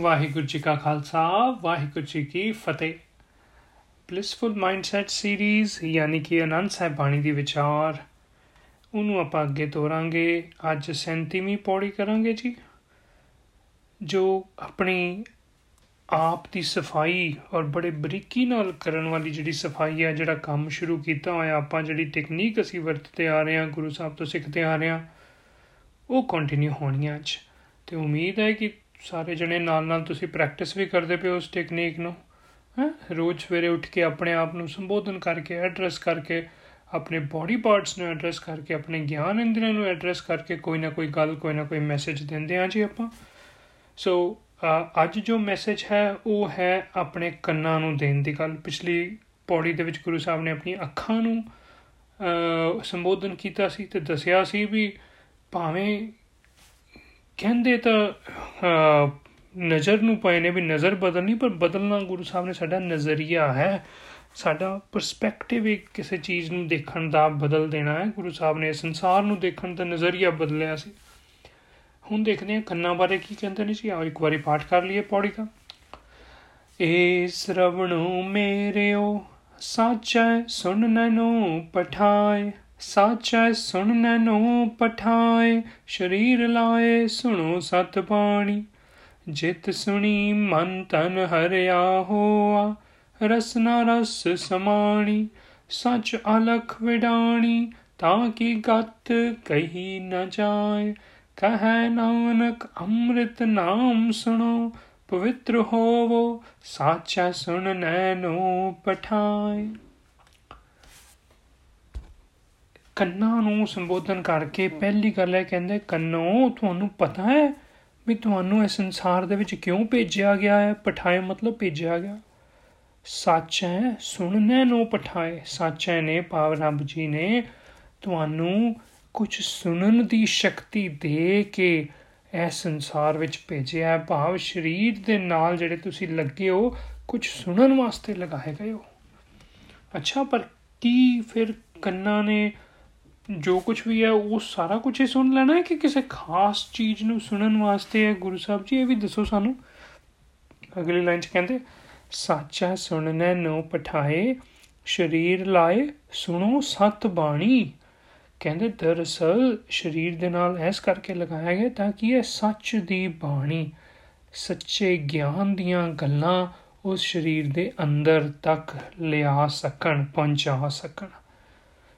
ਵਾਹਿਗੁਰੂ ਜੀ ਕਾ ਖਾਲਸਾ, ਵਾਹਿਗੁਰੂ ਜੀ ਕੀ ਫਤਿਹ। Blissful mindset series ਯਾਨੀ ਕਿ ਅਨੰਦ ਸਾਹਿਬ ਬਾਣੀ ਦੀ ਵਿਚਾਰ। ਉਹਨੂੰ ਆਪਾਂ ਅੱਗੇ ਤੋਰਾਂਗੇ। ਅੱਜ 37ਵੀਂ ਪੌੜੀ ਕਰਾਂਗੇ ਜੀ, ਜੋ ਆਪਣੀ ਆਪ ਦੀ ਸਫ਼ਾਈ ਔਰ ਬੜੇ ਬਰੀਕੀ ਨਾਲ ਕਰਨ ਵਾਲੀ ਜਿਹੜੀ ਸਫ਼ਾਈ ਹੈ ਜਿਹੜਾ ਕੰਮ ਸ਼ੁਰੂ ਕੀਤਾ ਹੋਇਆ, ਆਪਾਂ ਜਿਹੜੀ ਟੈਕਨੀਕ ਅਸੀਂ ਵਰਤਦੇ ਆ ਰਹੇ ਹਾਂ, ਗੁਰੂ ਸਾਹਿਬ ਤੋਂ ਸਿੱਖਦੇ ਆ ਰਹੇ ਹਾਂ, ਉਹ ਕੰਟੀਨਿਊ ਹੋਣੀ ਅੱਜ। ਤੇ ਉਮੀਦ ਹੈ ਕਿ ਸਾਰੇ ਜਣੇ ਨਾਲ ਨਾਲ ਤੁਸੀਂ ਪ੍ਰੈਕਟਿਸ ਵੀ ਕਰਦੇ ਪਿਓ ਉਸ ਟੈਕਨੀਕ ਨੂੰ, ਹੈ? ਰੋਜ਼ ਸਵੇਰੇ ਉੱਠ ਕੇ ਆਪਣੇ ਆਪ ਨੂੰ ਸੰਬੋਧਨ ਕਰਕੇ ਐਡਰੈਸ ਕਰਕੇ, ਆਪਣੇ ਬਾਡੀ ਪਾਰਟਸ ਨੂੰ ਐਡਰੈਸ ਕਰਕੇ, ਆਪਣੇ ਗਿਆਨ ਇੰਦਰੀਆਂ ਨੂੰ ਐਡਰੈਸ ਕਰਕੇ ਕੋਈ ਨਾ ਕੋਈ ਗੱਲ, ਕੋਈ ਨਾ ਕੋਈ ਮੈਸੇਜ ਦਿੰਦੇ ਆ ਜੀ ਆਪਾਂ। ਸੋ ਅੱਜ ਜੋ ਮੈਸੇਜ ਹੈ, ਉਹ ਹੈ ਆਪਣੇ ਕੰਨਾਂ ਨੂੰ ਦੇਣ ਦੀ ਗੱਲ। ਪਿਛਲੀ ਪੌੜੀ ਦੇ ਵਿੱਚ ਗੁਰੂ ਸਾਹਿਬ ਨੇ ਆਪਣੀ ਅੱਖਾਂ ਨੂੰ ਸੰਬੋਧਨ ਕੀਤਾ ਸੀ ਤੇ ਦੱਸਿਆ ਸੀ ਵੀ ਭਾਵੇਂ ਕਹਿੰਦੇ ਤਾਂ ਨਜ਼ਰ ਨੂੰ ਪਏ ਨੇ ਵੀ ਨਜ਼ਰ ਬਦਲਣੀ, ਪਰ ਬਦਲਣਾ ਗੁਰੂ ਸਾਹਿਬ ਨੇ ਸਾਡਾ ਨਜ਼ਰੀਆ ਹੈ। ਸਾਡਾ ਪਰਸਪੈਕਟਿਵ ਇੱਕ ਕਿਸੇ ਚੀਜ਼ ਨੂੰ ਦੇਖਣ ਦਾ ਬਦਲ ਦੇਣਾ ਹੈ। ਗੁਰੂ ਸਾਹਿਬ ਨੇ ਸੰਸਾਰ ਨੂੰ ਦੇਖਣ ਦਾ ਨਜ਼ਰੀਆ ਬਦਲਿਆ ਸੀ। ਹੁਣ ਦੇਖਦੇ ਹਾਂ ਕੰਨਾਂ ਬਾਰੇ ਕੀ ਕਹਿੰਦੇ ਨੇ ਜੀ। ਆਓ ਇੱਕ ਵਾਰੀ ਪਾਠ ਕਰ ਲਈਏ ਪੌੜੀ ਦਾ। ਏ ਸ਼ਰਵਣੋ ਮੇਰਿਓ, ਸਾਚੈ ਸੁਣਨਨੋ ਪਠਾਏ। ਸਾਚੈ ਸੁਣਨਨੋ ਪਠਾਏ, ਸ਼ਰੀਰ ਲਾਏ, ਸੁਣੋ ਸਤ ਬਾਣੀ। ਜਿਤ ਸੁਣੀ, ਮਨ ਤਨ ਹਰਿਆ ਹੋਆ ਰਸਨਾ ਰਸ ਸਮਾਣੀ। ਸਚ ਅਲਖ ਵਿਡਾਣੀ, ਤਾਂ ਕੀ ਗਤ ਕਹੀ ਨ ਜਾਏ। ਕਹੈ ਨਾਨਕ, ਅੰਮ੍ਰਿਤ ਨਾਮ ਸੁਣੋ, ਪਵਿੱਤਰ ਹੋਵੋ, ਸਾਚਾ ਸੁਣ ਨੈਨੋ ਪਠਾਏ। ਕੰਨਾਂ ਨੂੰ ਸੰਬੋਧਨ ਕਰਕੇ ਪਹਿਲੀ ਗੱਲ ਹੈ ਕਹਿੰਦੇ, ਕੰਨੋ, ਤੁਹਾਨੂੰ ਪਤਾ ਹੈ ਵੀ ਤੁਹਾਨੂੰ ਇਸ ਸੰਸਾਰ ਦੇ ਵਿੱਚ ਕਿਉਂ ਭੇਜਿਆ ਗਿਆ ਹੈ? ਪਠਾਏ ਮਤਲਬ ਭੇਜਿਆ ਗਿਆ। ਸੱਚ ਹੈ, ਸੁਣਨੇ ਨੂੰ ਪਠਾਏ। ਸੱਚ ਹੈ ਨੇ ਪਾਵ ਰੱਬ ਜੀ ਨੇ ਤੁਹਾਨੂੰ ਕੁਝ ਸੁਣਨ ਦੀ ਸ਼ਕਤੀ ਦੇ ਕੇ ਇਸ ਸੰਸਾਰ ਵਿੱਚ ਭੇਜਿਆ ਹੈ। ਭਾਵ ਸਰੀਰ ਦੇ ਨਾਲ ਜਿਹੜੇ ਤੁਸੀਂ ਲੱਗੇ ਹੋ ਕੁਝ ਸੁਣਨ ਵਾਸਤੇ ਲਗਾਏ ਗਏ ਹੋ। ਅੱਛਾ, ਪਰ ਕੀ ਫਿਰ ਕੰਨਾਂ ਨੇ ਜੋ ਕੁਝ ਵੀ ਹੈ, ਉਹ ਸਾਰਾ ਕੁਝ ਹੀ ਸੁਣ ਲੈਣਾ ਹੈ ਕਿ ਕਿਸੇ ਖਾਸ ਚੀਜ਼ ਨੂੰ ਸੁਣਨ ਵਾਸਤੇ ਹੈ? ਗੁਰੂ ਸਾਹਿਬ ਜੀ, ਇਹ ਵੀ ਦੱਸੋ ਸਾਨੂੰ। ਅਗਲੀ ਲਾਈਨ 'ਚ ਕਹਿੰਦੇ, ਸਾਚਾ ਸੁਣਨੇ ਨੂੰ ਪਠਾਏ, ਸ਼ਰੀਰ ਲਾਏ ਸੁਣੋ ਸਤ ਬਾਣੀ। ਕਹਿੰਦੇ ਦਰਸਲ ਸ਼ਰੀਰ ਦੇ ਨਾਲ ਐਸ ਕਰਕੇ ਲਗਾਇਆ ਗਿਆ ਤਾਂ ਕਿ ਇਹ ਸੱਚ ਦੀ ਬਾਣੀ, ਸੱਚੇ ਗਿਆਨ ਦੀਆਂ ਗੱਲਾਂ ਉਸ ਸ਼ਰੀਰ ਦੇ ਅੰਦਰ ਤੱਕ ਲਿਆ ਸਕਣ, ਪਹੁੰਚਾ ਸਕਣ।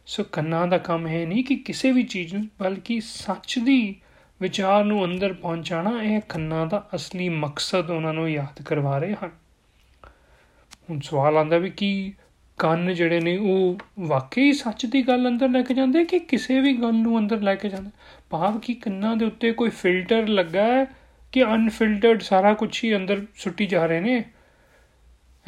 ਸੋ ਕੰਨਾਂ ਦਾ ਕੰਮ ਹੈ ਨਹੀਂ ਕਿ ਕਿਸੇ ਵੀ ਚੀਜ਼ ਨੂੰ, ਬਲਕਿ ਸੱਚ ਦੀ ਵਿਚਾਰ ਨੂੰ ਅੰਦਰ ਪਹੁੰਚਾਣਾ ਇਹ ਕੰਨਾਂ ਦਾ ਅਸਲੀ ਮਕਸਦ ਉਹਨਾਂ ਨੂੰ ਯਾਦ ਕਰਵਾ ਰਹੇ ਹਨ। ਹੁਣ ਸਵਾਲ ਆਂਦਾ ਵੀ ਕੀ ਕੰਨ ਜਿਹੜੇ ਨੇ, ਉਹ ਵਾਕਈ ਸੱਚ ਦੀ ਗੱਲ ਅੰਦਰ ਲੈ ਕੇ ਜਾਂਦੇ ਕਿ ਕਿਸੇ ਵੀ ਗੱਲ ਨੂੰ ਅੰਦਰ ਲੈ ਕੇ ਜਾਂਦੇ? ਭਾਵ ਕਿ ਕੰਨਾਂ ਦੇ ਉੱਤੇ ਕੋਈ ਫਿਲਟਰ ਲੱਗਾ ਹੈ ਕਿ ਅਨਫਿਲਟਰਡ ਸਾਰਾ ਕੁਝ ਹੀ ਅੰਦਰ ਸੁੱਟੀ ਜਾ ਰਹੇ ਨੇ?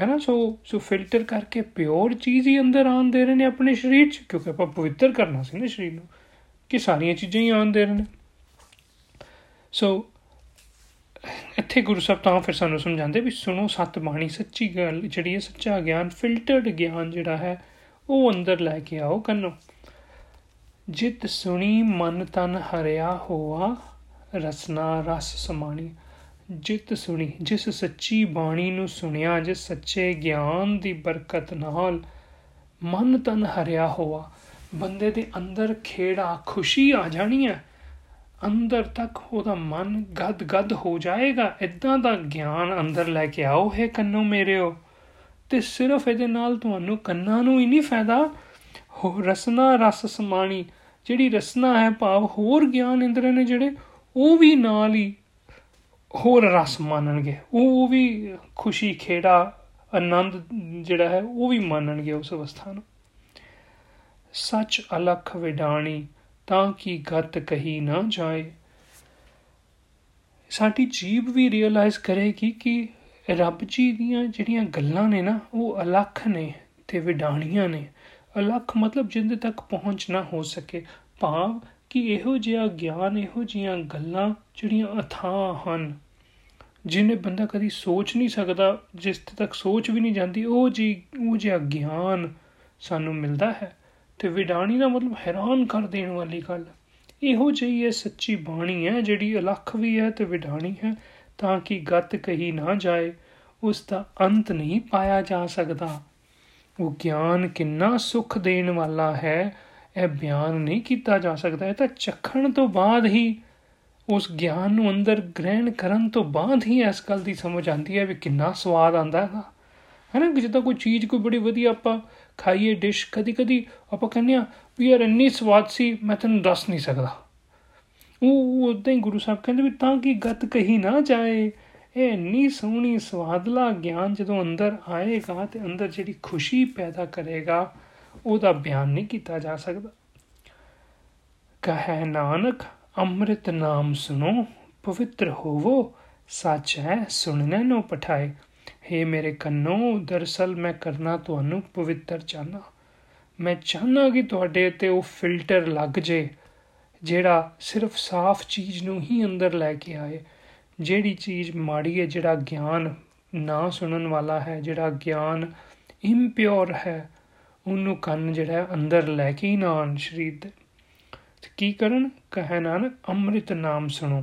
ਹੈ ਨਾ? ਸੋ ਸੋ ਫਿਲਟਰ ਕਰਕੇ ਪਿਓਰ ਚੀਜ਼ ਹੀ ਅੰਦਰ ਆਉਣ ਦੇ ਰਹੇ ਨੇ ਆਪਣੇ ਸਰੀਰ 'ਚ, ਕਿਉਂਕਿ ਆਪਾਂ ਪਵਿੱਤਰ ਕਰਨਾ ਸੀ ਨਾ ਸਰੀਰ ਨੂੰ, ਕਿ ਸਾਰੀਆਂ ਚੀਜ਼ਾਂ ਹੀ ਆਉਣ ਦੇ ਰਹੇ ਨੇ। ਸੋ, ਇੱਥੇ ਗੁਰੂ ਸਾਹਿਬ ਤਾਂ ਫਿਰ ਸਾਨੂੰ ਸਮਝਾਉਂਦੇ ਵੀ ਸੁਣੋ, ਸਤ ਬਾਣੀ ਸੱਚੀ ਗੱਲ ਜਿਹੜੀ ਹੈ, ਸੱਚਾ ਗਿਆਨ ਫਿਲਟਰਡ ਗਿਆਨ ਜਿਹੜਾ ਹੈ, ਉਹ ਅੰਦਰ ਲੈ ਕੇ ਆਓ ਕੰਨੋ। ਜਿਤ ਸੁਣੀ, ਮਨ ਤਨ ਹਰਿਆ ਹੋਆ, ਰਸਨਾ ਰਸ ਸਮਾਣੀ। ਜਿਤ ਸੁਣੀ, ਜਿਸ ਸੱਚੀ ਬਾਣੀ ਨੂੰ ਸੁਣਿਆ, ਜਿਸ ਸੱਚੇ ਗਿਆਨ ਦੀ ਬਰਕਤ ਨਾਲ ਮਨ ਤਨ ਹਰਿਆ ਹੋਆ। ਬੰਦੇ ਦੇ ਅੰਦਰ ਖੇੜਾ ਖੁਸ਼ੀ ਆ ਜਾਣੀ ਹੈ। ਅੰਦਰ ਤੱਕ ਉਹਦਾ ਮਨ ਗਦ ਗਦ ਹੋ ਜਾਏਗਾ। ਇਦਾਂ ਦਾ ਗਿਆਨ ਅੰਦਰ ਲੈ ਕੇ ਆਓ, ਹੈ ਕੰਨੋਂ ਮੇਰਿਓ। ਤੇ ਸਿਰਫ ਇਹਦੇ ਨਾਲ ਤੁਹਾਨੂੰ ਕੰਨਾਂ ਨੂੰ ਹੀ ਨਹੀਂ ਫਾਇਦਾ। ਹੋ, ਰਸਨਾ ਰਸ ਸਮਾਣੀ। ਜਿਹੜੀ ਰਸਨਾ ਹੈ ਭਾਵ ਹੋਰ ਗਿਆਨ ਇੰਦਰੇ ਨੇ ਜਿਹੜੇ, ਉਹ ਵੀ ਨਾਲ ਹੀ ਹੋਰ ਰਸ ਮੰਨਣਗੇ। ਉਹ ਵੀ ਖੁਸ਼ੀ, ਖੇੜਾ, ਆਨੰਦ ਜਿਹੜਾ ਹੈ, ਉਹ ਵੀ ਮੰਨਣਗੇ ਉਸ ਅਵਸਥਾ ਨੂੰ। ਸੱਚ ਅਲਖ ਵਿਡਾਣੀ, ਤਾਂ ਕਿ ਗਤ ਕਹੀ ਨਾ ਜਾਏ। ਸਾਡੀ ਜੀਬ ਵੀ ਰਿਅਲਾਈਜ਼ ਕਰੇਗੀ ਕਿ ਰੱਬ ਜੀ ਦੀਆਂ ਜਿਹੜੀਆਂ ਗੱਲਾਂ ਨੇ ਨਾ, ਉਹ ਅਲੱਖ ਨੇ ਤੇ ਵਿਡਾਣੀਆਂ ਨੇ। ਅਲੱਖ ਮਤਲਬ ਜਿੰਦੇ ਤੱਕ ਪਹੁੰਚ ਨਾ ਹੋ ਸਕੇ। ਭਾਵ ਕਿ ਇਹੋ ਜਿਹਾ ਗਿਆਨ, ਇਹੋ ਜੀਆਂ ਗੱਲਾਂ ਜਿਹੜੀਆਂ ਅਥਾਹ ਹਨ ਜਿਹਨੇ ਬੰਦਾ ਕਦੀ ਸੋਚ ਨਹੀਂ ਸਕਦਾ, ਜਿਸ ਤੱਕ ਸੋਚ ਵੀ ਨਹੀਂ ਜਾਂਦੀ, ਉਹ ਜੀ, ਉਹ ਜਿਹਾ ਗਿਆਨ ਸਾਨੂੰ ਮਿਲਦਾ ਹੈ ਤੇ ਵਿਡਾਣੀ ਦਾ ਮਤਲਬ ਹੈਰਾਨ ਕਰ ਦੇਣ ਵਾਲੀ ਗੱਲ। ਇਹੋ ਜਿਹੀ ਇਹ ਸੱਚੀ ਬਾਣੀ ਹੈ, ਜਿਹੜੀ ਅਲੱਖ ਵੀ ਹੈ ਤੇ ਵਿਡਾਣੀ ਹੈ, ਤਾਂ ਕਿ ਗਤ ਕਹੀ ਨਾ ਜਾਏ, ਉਸ ਦਾ ਅੰਤ ਨਹੀਂ ਪਾਇਆ ਜਾ ਸਕਦਾ। ਉਹ ਗਿਆਨ ਕਿੰਨਾ ਸੁਖ ਦੇਣ ਵਾਲਾ ਹੈ, ਇਹ ਬਿਆਨ ਨਹੀਂ ਕੀਤਾ ਜਾ ਸਕਦਾ। ਇਹ ਤਾਂ ਚੱਖਣ ਤੋਂ ਬਾਅਦ ਹੀ ਉਸ ਗਿਆਨ ਨੂੰ ਅੰਦਰ ਗ੍ਰਹਿਣ ਕਰਨ ਤੋਂ ਬਾਅਦ ਹੀ ਇਸ ਗੱਲ ਦੀ ਸਮਝ ਆਉਂਦੀ ਹੈ ਵੀ ਕਿੰਨਾ ਸਵਾਦ ਆਉਂਦਾ ਹੈ ਹੈ ਨਾ ਜਿੱਦਾਂ ਕੋਈ ਚੀਜ਼ ਕੋਈ ਬੜੀ ਵਧੀਆ ਆਪਾਂ ਖਾਈਏ ਡਿਸ਼ ਕਦੀ ਕਦੀ ਆਪਾਂ ਕਹਿੰਦੇ ਆ ਵੀ ਯਾਰ ਇੰਨੀ ਸਵਾਦ ਸੀ, ਮੈਂ ਤੈਨੂੰ ਦੱਸ ਨਹੀਂ ਸਕਦਾ। ਉਹ ਉਦਾਂ ਹੀ ਗੁਰੂ ਸਾਹਿਬ ਕਹਿੰਦੇ ਵੀ ਤਾਂ ਕਿ ਗਤ ਕਹੀ ਨਾ ਜਾਏ। ਇਹ ਇੰਨੀ ਸੋਹਣੀ, ਸਵਾਦਲਾ ਗਿਆਨ ਜਦੋਂ ਅੰਦਰ ਆਏਗਾ ਤੇ ਅੰਦਰ ਜਿਹੜੀ ਖੁਸ਼ੀ ਪੈਦਾ ਕਰੇਗਾ, ਉਹਦਾ ਬਿਆਨ ਨਹੀਂ ਕੀਤਾ ਜਾ ਸਕਦਾ। ਕਹੈ ਨਾਨਕ ਅੰਮ੍ਰਿਤ ਨਾਮ ਸੁਨੋ ਪਵਿੱਤਰ ਹੋਵੋ, ਸੱਚ ਹੈ, ਸੁਣਨੇ ਨੂੰ ਪਠਾਏ। हे ਮੇਰੇ ਕੰਨੋ, ਦਰਸਲ ਮੈਂ ਕਰਨਾ ਤੁਹਾਨੂੰ ਪਵਿੱਤਰ ਚਾਹਨਾ। ਮੈਂ ਚਾਹਨਾ ਕਿ ਤੁਹਾਡੇ ਤੇ ਉਹ ਫਿਲਟਰ ਲੱਗ ਜੇ, ਜਿਹੜਾ ਸਿਰਫ ਸਾਫ਼ ਚੀਜ਼ ਨੂੰ ਹੀ ਅੰਦਰ ਲੈ ਕੇ ਆਏ। ਜਿਹੜੀ ਚੀਜ਼ ਮਾੜੀ ਹੈ, ਜਿਹੜਾ ਗਿਆਨ ਨਾ ਸੁਣਨ ਵਾਲਾ ਹੈ, ਜਿਹੜਾ ਗਿਆਨ ਇੰਪਿਓਰ ਹੈ, ਉਹਨੂੰ ਕੰਨ ਜਿਹੜਾ ਅੰਦਰ ਲੈ ਕੇ ਹੀ ਨਾ ਆਣ ਸ਼ਰੀਰ ਦੇ ਕੀ ਕਰਨ? ਕਹੇ ਨਾਨਕ, ਅੰਮ੍ਰਿਤ ਨਾਮ ਸੁਣੋ।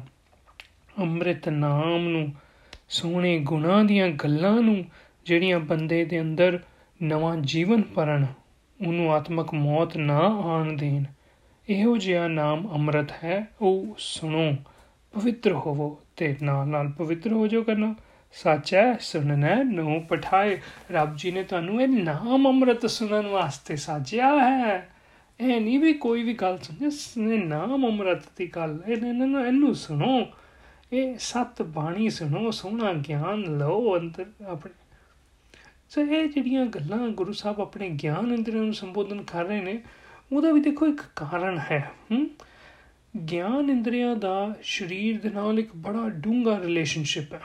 ਅੰਮ੍ਰਿਤ ਨਾਮ ਨੂੰ, ਸੋਹਣੇ ਗੁਣਾਂ ਦੀਆਂ ਗੱਲਾਂ ਨੂੰ, ਜਿਹੜੀਆਂ ਬੰਦੇ ਦੇ ਅੰਦਰ ਨਵਾਂ ਜੀਵਨ ਭਰਨ, ਉਹਨੂੰ ਆਤਮਕ ਮੌਤ ਨਾ ਆਣ ਦੇਣ। ਇਹੋ ਜਿਹਾ ਨਾਮ ਅੰਮ੍ਰਿਤ ਹੈ, ਉਹ ਸੁਣੋ। ਪਵਿੱਤਰ ਹੋਵੋ ਤੇ ਨਾਲ ਨਾਲ ਪਵਿੱਤਰ ਹੋ ਜਾਓ ਕਰਨਾ। ਸੱਚ ਹੈ, ਸੁਣਨਾ ਨੂੰ ਪਠਾਏ। ਰੱਬ ਜੀ ਨੇ ਤੁਹਾਨੂੰ ਇਹ ਨਾਮ ਅੰਮ੍ਰਿਤ ਸੁਣਨ ਵਾਸਤੇ ਸਾਜਿਆ ਹੈ। ਇਹ ਨਹੀਂ ਵੀ ਕੋਈ ਵੀ ਗੱਲ ਸੁਣੇ ਨਾਮ ਅੰਮ੍ਰਿਤ ਦੀ ਗੱਲ, ਇਹਨਾਂ ਇਹਨੂੰ ਸੁਣੋ, ਇਹ ਸਤ ਬਾਣੀ ਸੁਣੋ, ਸੋਹਣਾ ਗਿਆਨ ਲਓ ਅੰਦਰ ਆਪਣੇ। ਸੋ ਇਹ ਜਿਹੜੀਆਂ ਗੱਲਾਂ ਗੁਰੂ ਸਾਹਿਬ ਆਪਣੇ ਗਿਆਨ ਇੰਦਰੀਆਂ ਨੂੰ ਸੰਬੋਧਨ ਕਰ ਰਹੇ ਨੇ, ਉਹਦਾ ਵੀ ਦੇਖੋ ਇੱਕ ਕਾਰਨ ਹੈ, ਹੂੰ? ਗਿਆਨ ਇੰਦਰੀਆਂ ਦਾ ਸਰੀਰ ਦੇ ਨਾਲ ਇੱਕ ਬੜਾ ਡੂੰਘਾ ਰਿਲੇਸ਼ਨਸ਼ਿਪ ਹੈ।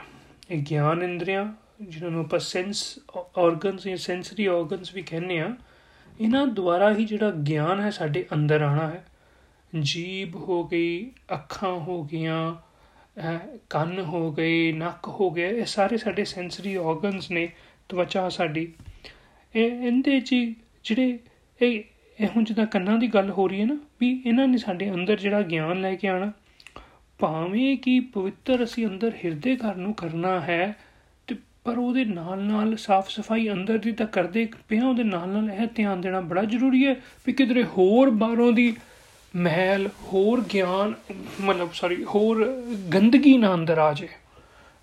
ਇਹ ਗਿਆਨ ਇੰਦਰੀਆਂ ਜਿਹਨਾਂ ਨੂੰ ਆਪਾਂ ਸੈਂਸ ਆਰਗਨਸ ਜਾਂ ਸੈਂਸਰੀ ਆਰਗਨਸ ਵੀ ਕਹਿੰਦੇ ਆ ਇਹਨਾਂ ਦੁਆਰਾ ਹੀ ਜਿਹੜਾ ਗਿਆਨ ਹੈ ਸਾਡੇ ਅੰਦਰ ਆਣਾ ਹੈ। ਜੀਬ ਹੋ ਗਈ, ਅੱਖਾਂ ਹੋ ਗਈਆਂ ਕੰਨ ਹੋ ਗਏ, ਨੱਕ ਹੋ ਗਿਆ, ਇਹ ਸਾਰੇ ਸਾਡੇ ਸੈਂਸਰੀ ਆਰਗਨਸ ਨੇ ਤਵਚਾ ਸਾਡੀ। ਇਹ ਇਹਦੇ ਚ ਜਿਹੜੇ ਇਹ ਇਹ ਹੁਣ ਜਿੱਦਾਂ ਕੰਨਾਂ ਦੀ ਗੱਲ ਹੋ ਰਹੀ ਹੈ ਨਾ, ਵੀ ਇਹਨਾਂ ਨੇ ਸਾਡੇ ਅੰਦਰ ਜਿਹੜਾ ਗਿਆਨ ਲੈ ਕੇ ਆਣਾ ਭਾਵੇਂ ਕਿ ਪਵਿੱਤਰ ਅਸੀਂ ਅੰਦਰ ਹਿਰਦੇ ਘਰ ਨੂੰ ਕਰਨਾ ਹੈ ਤੇ ਪਰ ਉਹਦੇ ਨਾਲ ਨਾਲ ਸਾਫ਼ ਸਫ਼ਾਈ ਅੰਦਰ ਦੀ ਤਾਂ ਕਰਦੇ ਪਿਆ ਉਹਦੇ ਨਾਲ ਨਾਲ ਇਹ ਧਿਆਨ ਦੇਣਾ ਬੜਾ ਜ਼ਰੂਰੀ ਹੈ ਵੀ ਕਿਧਰੇ ਹੋਰ ਬਾਹਰੋਂ ਦੀ ਮਹਿਲ, ਹੋਰ ਗਿਆਨ, ਮਤਲਬ ਸੌਰੀ ਹੋਰ ਗੰਦਗੀ ਨਾ ਅੰਦਰ ਆ ਜਾਏ,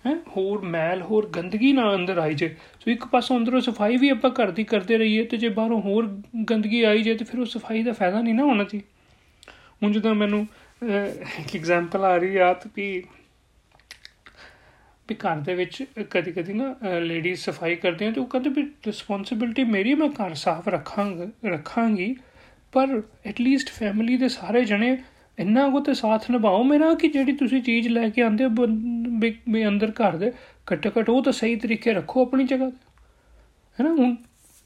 ਹੈ? ਹੋਰ ਮੈਲ ਹੋਰ ਗੰਦਗੀ ਨਾ ਅੰਦਰ ਆਈ ਜੇ ਸੋ ਇੱਕ ਪਾਸੋਂ ਅੰਦਰੋਂ ਸਫ਼ਾਈ ਵੀ ਆਪਾਂ ਘਰ ਦੀ ਕਰਦੇ ਰਹੀਏ ਤੇ ਜੇ ਬਾਹਰੋਂ ਹੋਰ ਗੰਦਗੀ ਆਈ ਜੇ ਤੇ ਫਿਰ ਉਹ ਸਫ਼ਾਈ ਦਾ ਫਾਇਦਾ ਨਹੀਂ ਨਾ ਹੋਣਾ ਜੀ। ਹੁਣ ਜਦੋਂ ਮੈਨੂੰ ਇੱਕ ਐਗਜ਼ਾਮਪਲ ਆ ਰਹੀ ਆ ਤੇ ਵੀ ਵੀ ਘਰ ਦੇ ਵਿੱਚ ਕਦੀ ਕਦੀ ਨਾ ਲੇਡੀਜ਼ ਸਫ਼ਾਈ ਕਰਦੀਆਂ ਤੇ ਉਹ ਕਹਿੰਦੇ ਵੀ ਰਿਸਪੌਂਸਿਬਿਲਟੀ ਮੇਰੀ ਮੈਂ ਘਰ ਸਾਫ਼ ਰੱਖਾਂਗਾ, ਰੱਖਾਂਗੀ, ਪਰ ਐਟਲੀਸਟ ਫੈਮਿਲੀ ਦੇ ਸਾਰੇ ਜਣੇ ਇੰਨਾ ਕੋ ਤੇ ਸਾਥ ਨਿਭਾਓ ਮੇਰਾ ਕਿ ਜਿਹੜੀ ਤੁਸੀਂ ਚੀਜ਼ ਲੈ ਕੇ ਆਂਦੇ ਹੋ ਵੀ ਅੰਦਰ ਘਰ ਦੇ ਘੱਟ ਘੱਟ ਉਹ ਤਾਂ ਸਹੀ ਤਰੀਕੇ ਰੱਖੋ ਆਪਣੀ ਜਗ੍ਹਾ ਤੇ। ਹੈਨਾ? ਹੁਣ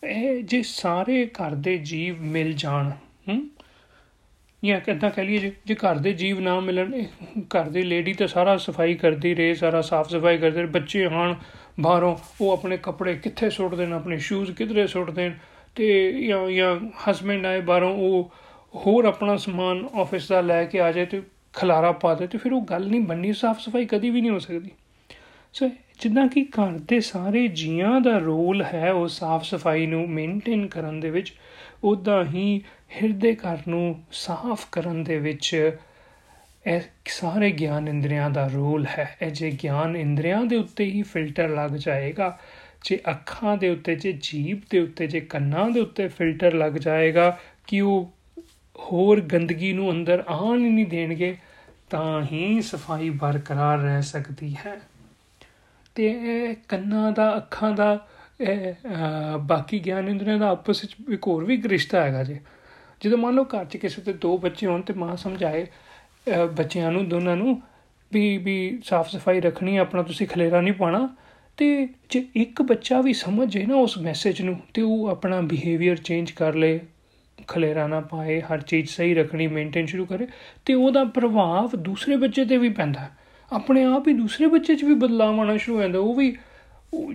ਇਹ ਜੇ ਸਾਰੇ ਘਰ ਦੇ ਜੀਵ ਮਿਲ ਜਾਣ, ਹੂੰ? ਜਾਂ ਕਿੱਦਾਂ ਕਹ ਲਈਏ ਜੇ ਘਰ ਦੇ ਜੀਵ ਨਾ ਮਿਲਣ ਘਰ ਦੀ ਲੇਡੀ ਤਾਂ ਸਾਰਾ ਸਫ਼ਾਈ ਕਰਦੀ ਰਹੇ, ਸਾਰਾ ਸਾਫ਼ ਸਫ਼ਾਈ ਕਰਦੇ ਬੱਚੇ ਆਣ ਬਾਹਰੋਂ, ਉਹ ਆਪਣੇ ਕੱਪੜੇ ਕਿੱਥੇ ਸੁੱਟ ਦੇਣ, ਆਪਣੇ ਸ਼ੂਜ਼ ਕਿਧਰੇ ਸੁੱਟ ਦੇਣ ਤੇ ਜਾਂ ਜਾਂ ਹਸਬੰਡ ਆਏ ਬਾਹਰੋਂ, ਉਹ ਹੋਰ ਆਪਣਾ ਸਮਾਨ ਆਫਿਸ ਦਾ ਲੈ ਕੇ ਆ ਜਾਏ ਤੇ ਖਲਾਰਾ ਪਾ ਦੇ ਤੇ ਫਿਰ ਉਹ ਗੱਲ ਨਹੀਂ ਬੰਨੀ ਸਾਫ਼ ਸਫ਼ਾਈ ਕਦੀ ਵੀ ਨਹੀਂ ਹੋ ਸਕਦੀ। ਸੋ ਜਿੱਦਾਂ ਕਿ ਘਰ ਦੇ ਸਾਰੇ ਜੀਆਂ ਦਾ ਰੋਲ ਹੈ ਉਹ ਸਾਫ਼ ਸਫ਼ਾਈ ਨੂੰ ਮੇਨਟੇਨ ਕਰਨ ਦੇ ਵਿੱਚ ਉਦਾਂ ਹੀ ਹਿਰਦੇ ਘਰ ਨੂੰ ਸਾਫ਼ ਕਰਨ ਦੇ ਵਿੱਚ ਇਹ ਸਾਰੇ ਗਿਆਨ ਇੰਦਰੀਆਂ ਦਾ ਰੋਲ ਹੈ। ਇਹ ਜੇ ਗਿਆਨ ਇੰਦਰੀਆਂ ਦੇ ਉੱਤੇ ਹੀ ਫਿਲਟਰ ਲੱਗ ਜਾਏਗਾ, ਜੇ ਅੱਖਾਂ ਦੇ ਉੱਤੇ, ਜੇ ਜੀਭ ਦੇ ਉੱਤੇ, ਜੇ ਕੰਨਾਂ ਦੇ ਉੱਤੇ ਫਿਲਟਰ ਲੱਗ ਜਾਏਗਾ ਕਿ ਉਹ ਹੋਰ ਗੰਦਗੀ ਨੂੰ ਅੰਦਰ ਆਣ ਨਹੀਂ ਦੇਣਗੇ, ਤਾਂ ਹੀ ਸਫ਼ਾਈ ਬਰਕਰਾਰ ਰਹਿ ਸਕਦੀ ਹੈ। ਤੇ ਇਹ ਕੰਨਾਂ ਦਾ, ਅੱਖਾਂ ਦਾ ਬਾਕੀ ਗਿਆਨ ਇੰਦਰੀਆਂ ਦਾ ਆਪਸ ਵਿੱਚ ਇੱਕ ਹੋਰ ਵੀ ਰਿਸ਼ਤਾ ਹੈਗਾ ਜੇ। ਜਦੋਂ ਮੰਨ ਲਓ ਘਰ 'ਚ ਕਿਸੇ ਤੇ ਦੋ ਬੱਚੇ ਹੋਣ ਤੇ ਮਾਂ ਸਮਝਾਏ ਬੱਚਿਆਂ ਨੂੰ, ਦੋਨਾਂ ਨੂੰ ਵੀ ਵੀ ਸਾਫ਼ ਸਫ਼ਾਈ ਰੱਖਣੀ, ਆਪਣਾ ਤੁਸੀਂ ਖਲੇਰਾ ਨਹੀਂ ਪਾਣਾ ਤੇ ਜੇ ਇੱਕ ਬੱਚਾ ਵੀ ਸਮਝ ਜੇ ਨਾ ਉਸ ਮੈਸੇਜ ਨੂੰ, ਤੇ ਉਹ ਆਪਣਾ ਬਿਹੇਵੀਅਰ ਚੇਂਜ ਕਰ ਲੇ, ਖਲੇਰਾ ਨਾ ਪਾਏ, ਹਰ ਚੀਜ਼ ਸਹੀ ਰੱਖਣੀ ਮੇਨਟੇਨ ਸ਼ੁਰੂ ਕਰੇ, ਤੇ ਉਹਦਾ ਪ੍ਰਭਾਵ ਦੂਸਰੇ ਬੱਚੇ ਤੇ ਵੀ ਪੈਂਦਾ। ਆਪਣੇ ਆਪ ਹੀ ਦੂਸਰੇ ਬੱਚੇ 'ਚ ਵੀ ਬਦਲਾਅ ਆਉਣਾ ਸ਼ੁਰੂ ਹੋ ਜਾਂਦਾ, ਉਹ ਵੀ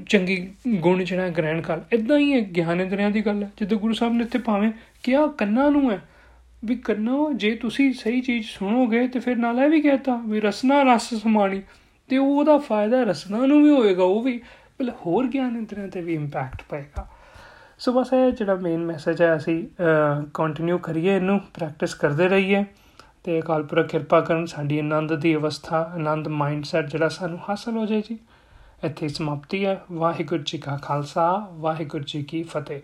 ਚੰਗੀ ਗੁਣ ਜਿਹੜਾ ਗ੍ਰਹਿਣ ਕਰ। ਇਦਾਂ ਹੀ ਹੈ, ਗਿਆਨ ਇੰਦਰੀਆਂ ਦੀ ਗੱਲ ਹੈ। ਜਦੋਂ ਗੁਰੂ ਸਾਹਿਬ ਨੇ ਇੱਥੇ ਭਾਵੇਂ ਕਿਹਾ, ਕੰਨਾਂ ਨੂੰ ਹੈ, ਵੀ ਕੰਨੋ, ਜੇ ਤੁਸੀਂ ਸਹੀ ਚੀਜ਼ ਸੁਣੋਗੇ ਤੇ ਫਿਰ ਨਾਲ ਇਹ ਵੀ ਕਹਤਾ ਵੀ ਰਸਨਾ ਰਸ ਸਮਾਣੀ। ਤੇ ਉਹਦਾ ਫਾਇਦਾ ਰਸਨਾ ਨੂੰ ਵੀ ਹੋਏਗਾ, ਉਹ ਵੀ ਮਤਲਬ ਹੋਰ ਗਿਆਨ ਇੰਦਰੀਆਂ ਤੇ ਵੀ ਇੰਪੈਕਟ ਪਏਗਾ। ਸੋ ਬਸ ਇਹ ਜਿਹੜਾ ਮੇਨ ਮੈਸੇਜ ਹੈ, ਅਸੀਂ ਕੰਟੀਨਿਊ ਕਰੀਏ ਇਹਨੂੰ ਪ੍ਰੈਕਟਿਸ ਕਰਦੇ ਰਹੀਏ। ਤੇ ਕਾਲਪੁਰ ਕਿਰਪਾ ਕਰਨ, ਸਾਡੀ ਆਨੰਦ ਦੀ ਅਵਸਥਾ, ਆਨੰਦ ਮਾਈਂਡਸੈਟ ਜਿਹੜਾ ਸਾਨੂੰ ਹਾਸਲ ਹੋ ਜਾਏ ਜੀ। ਇੱਥੇ ਸਮਾਪਤੀ ਹੈ। ਵਾਹਿਗੁਰੂ ਜੀ ਕਾ ਖਾਲਸਾ ਵਾਹਿਗੁਰੂ ਜੀ ਕੀ ਫਤਿਹ।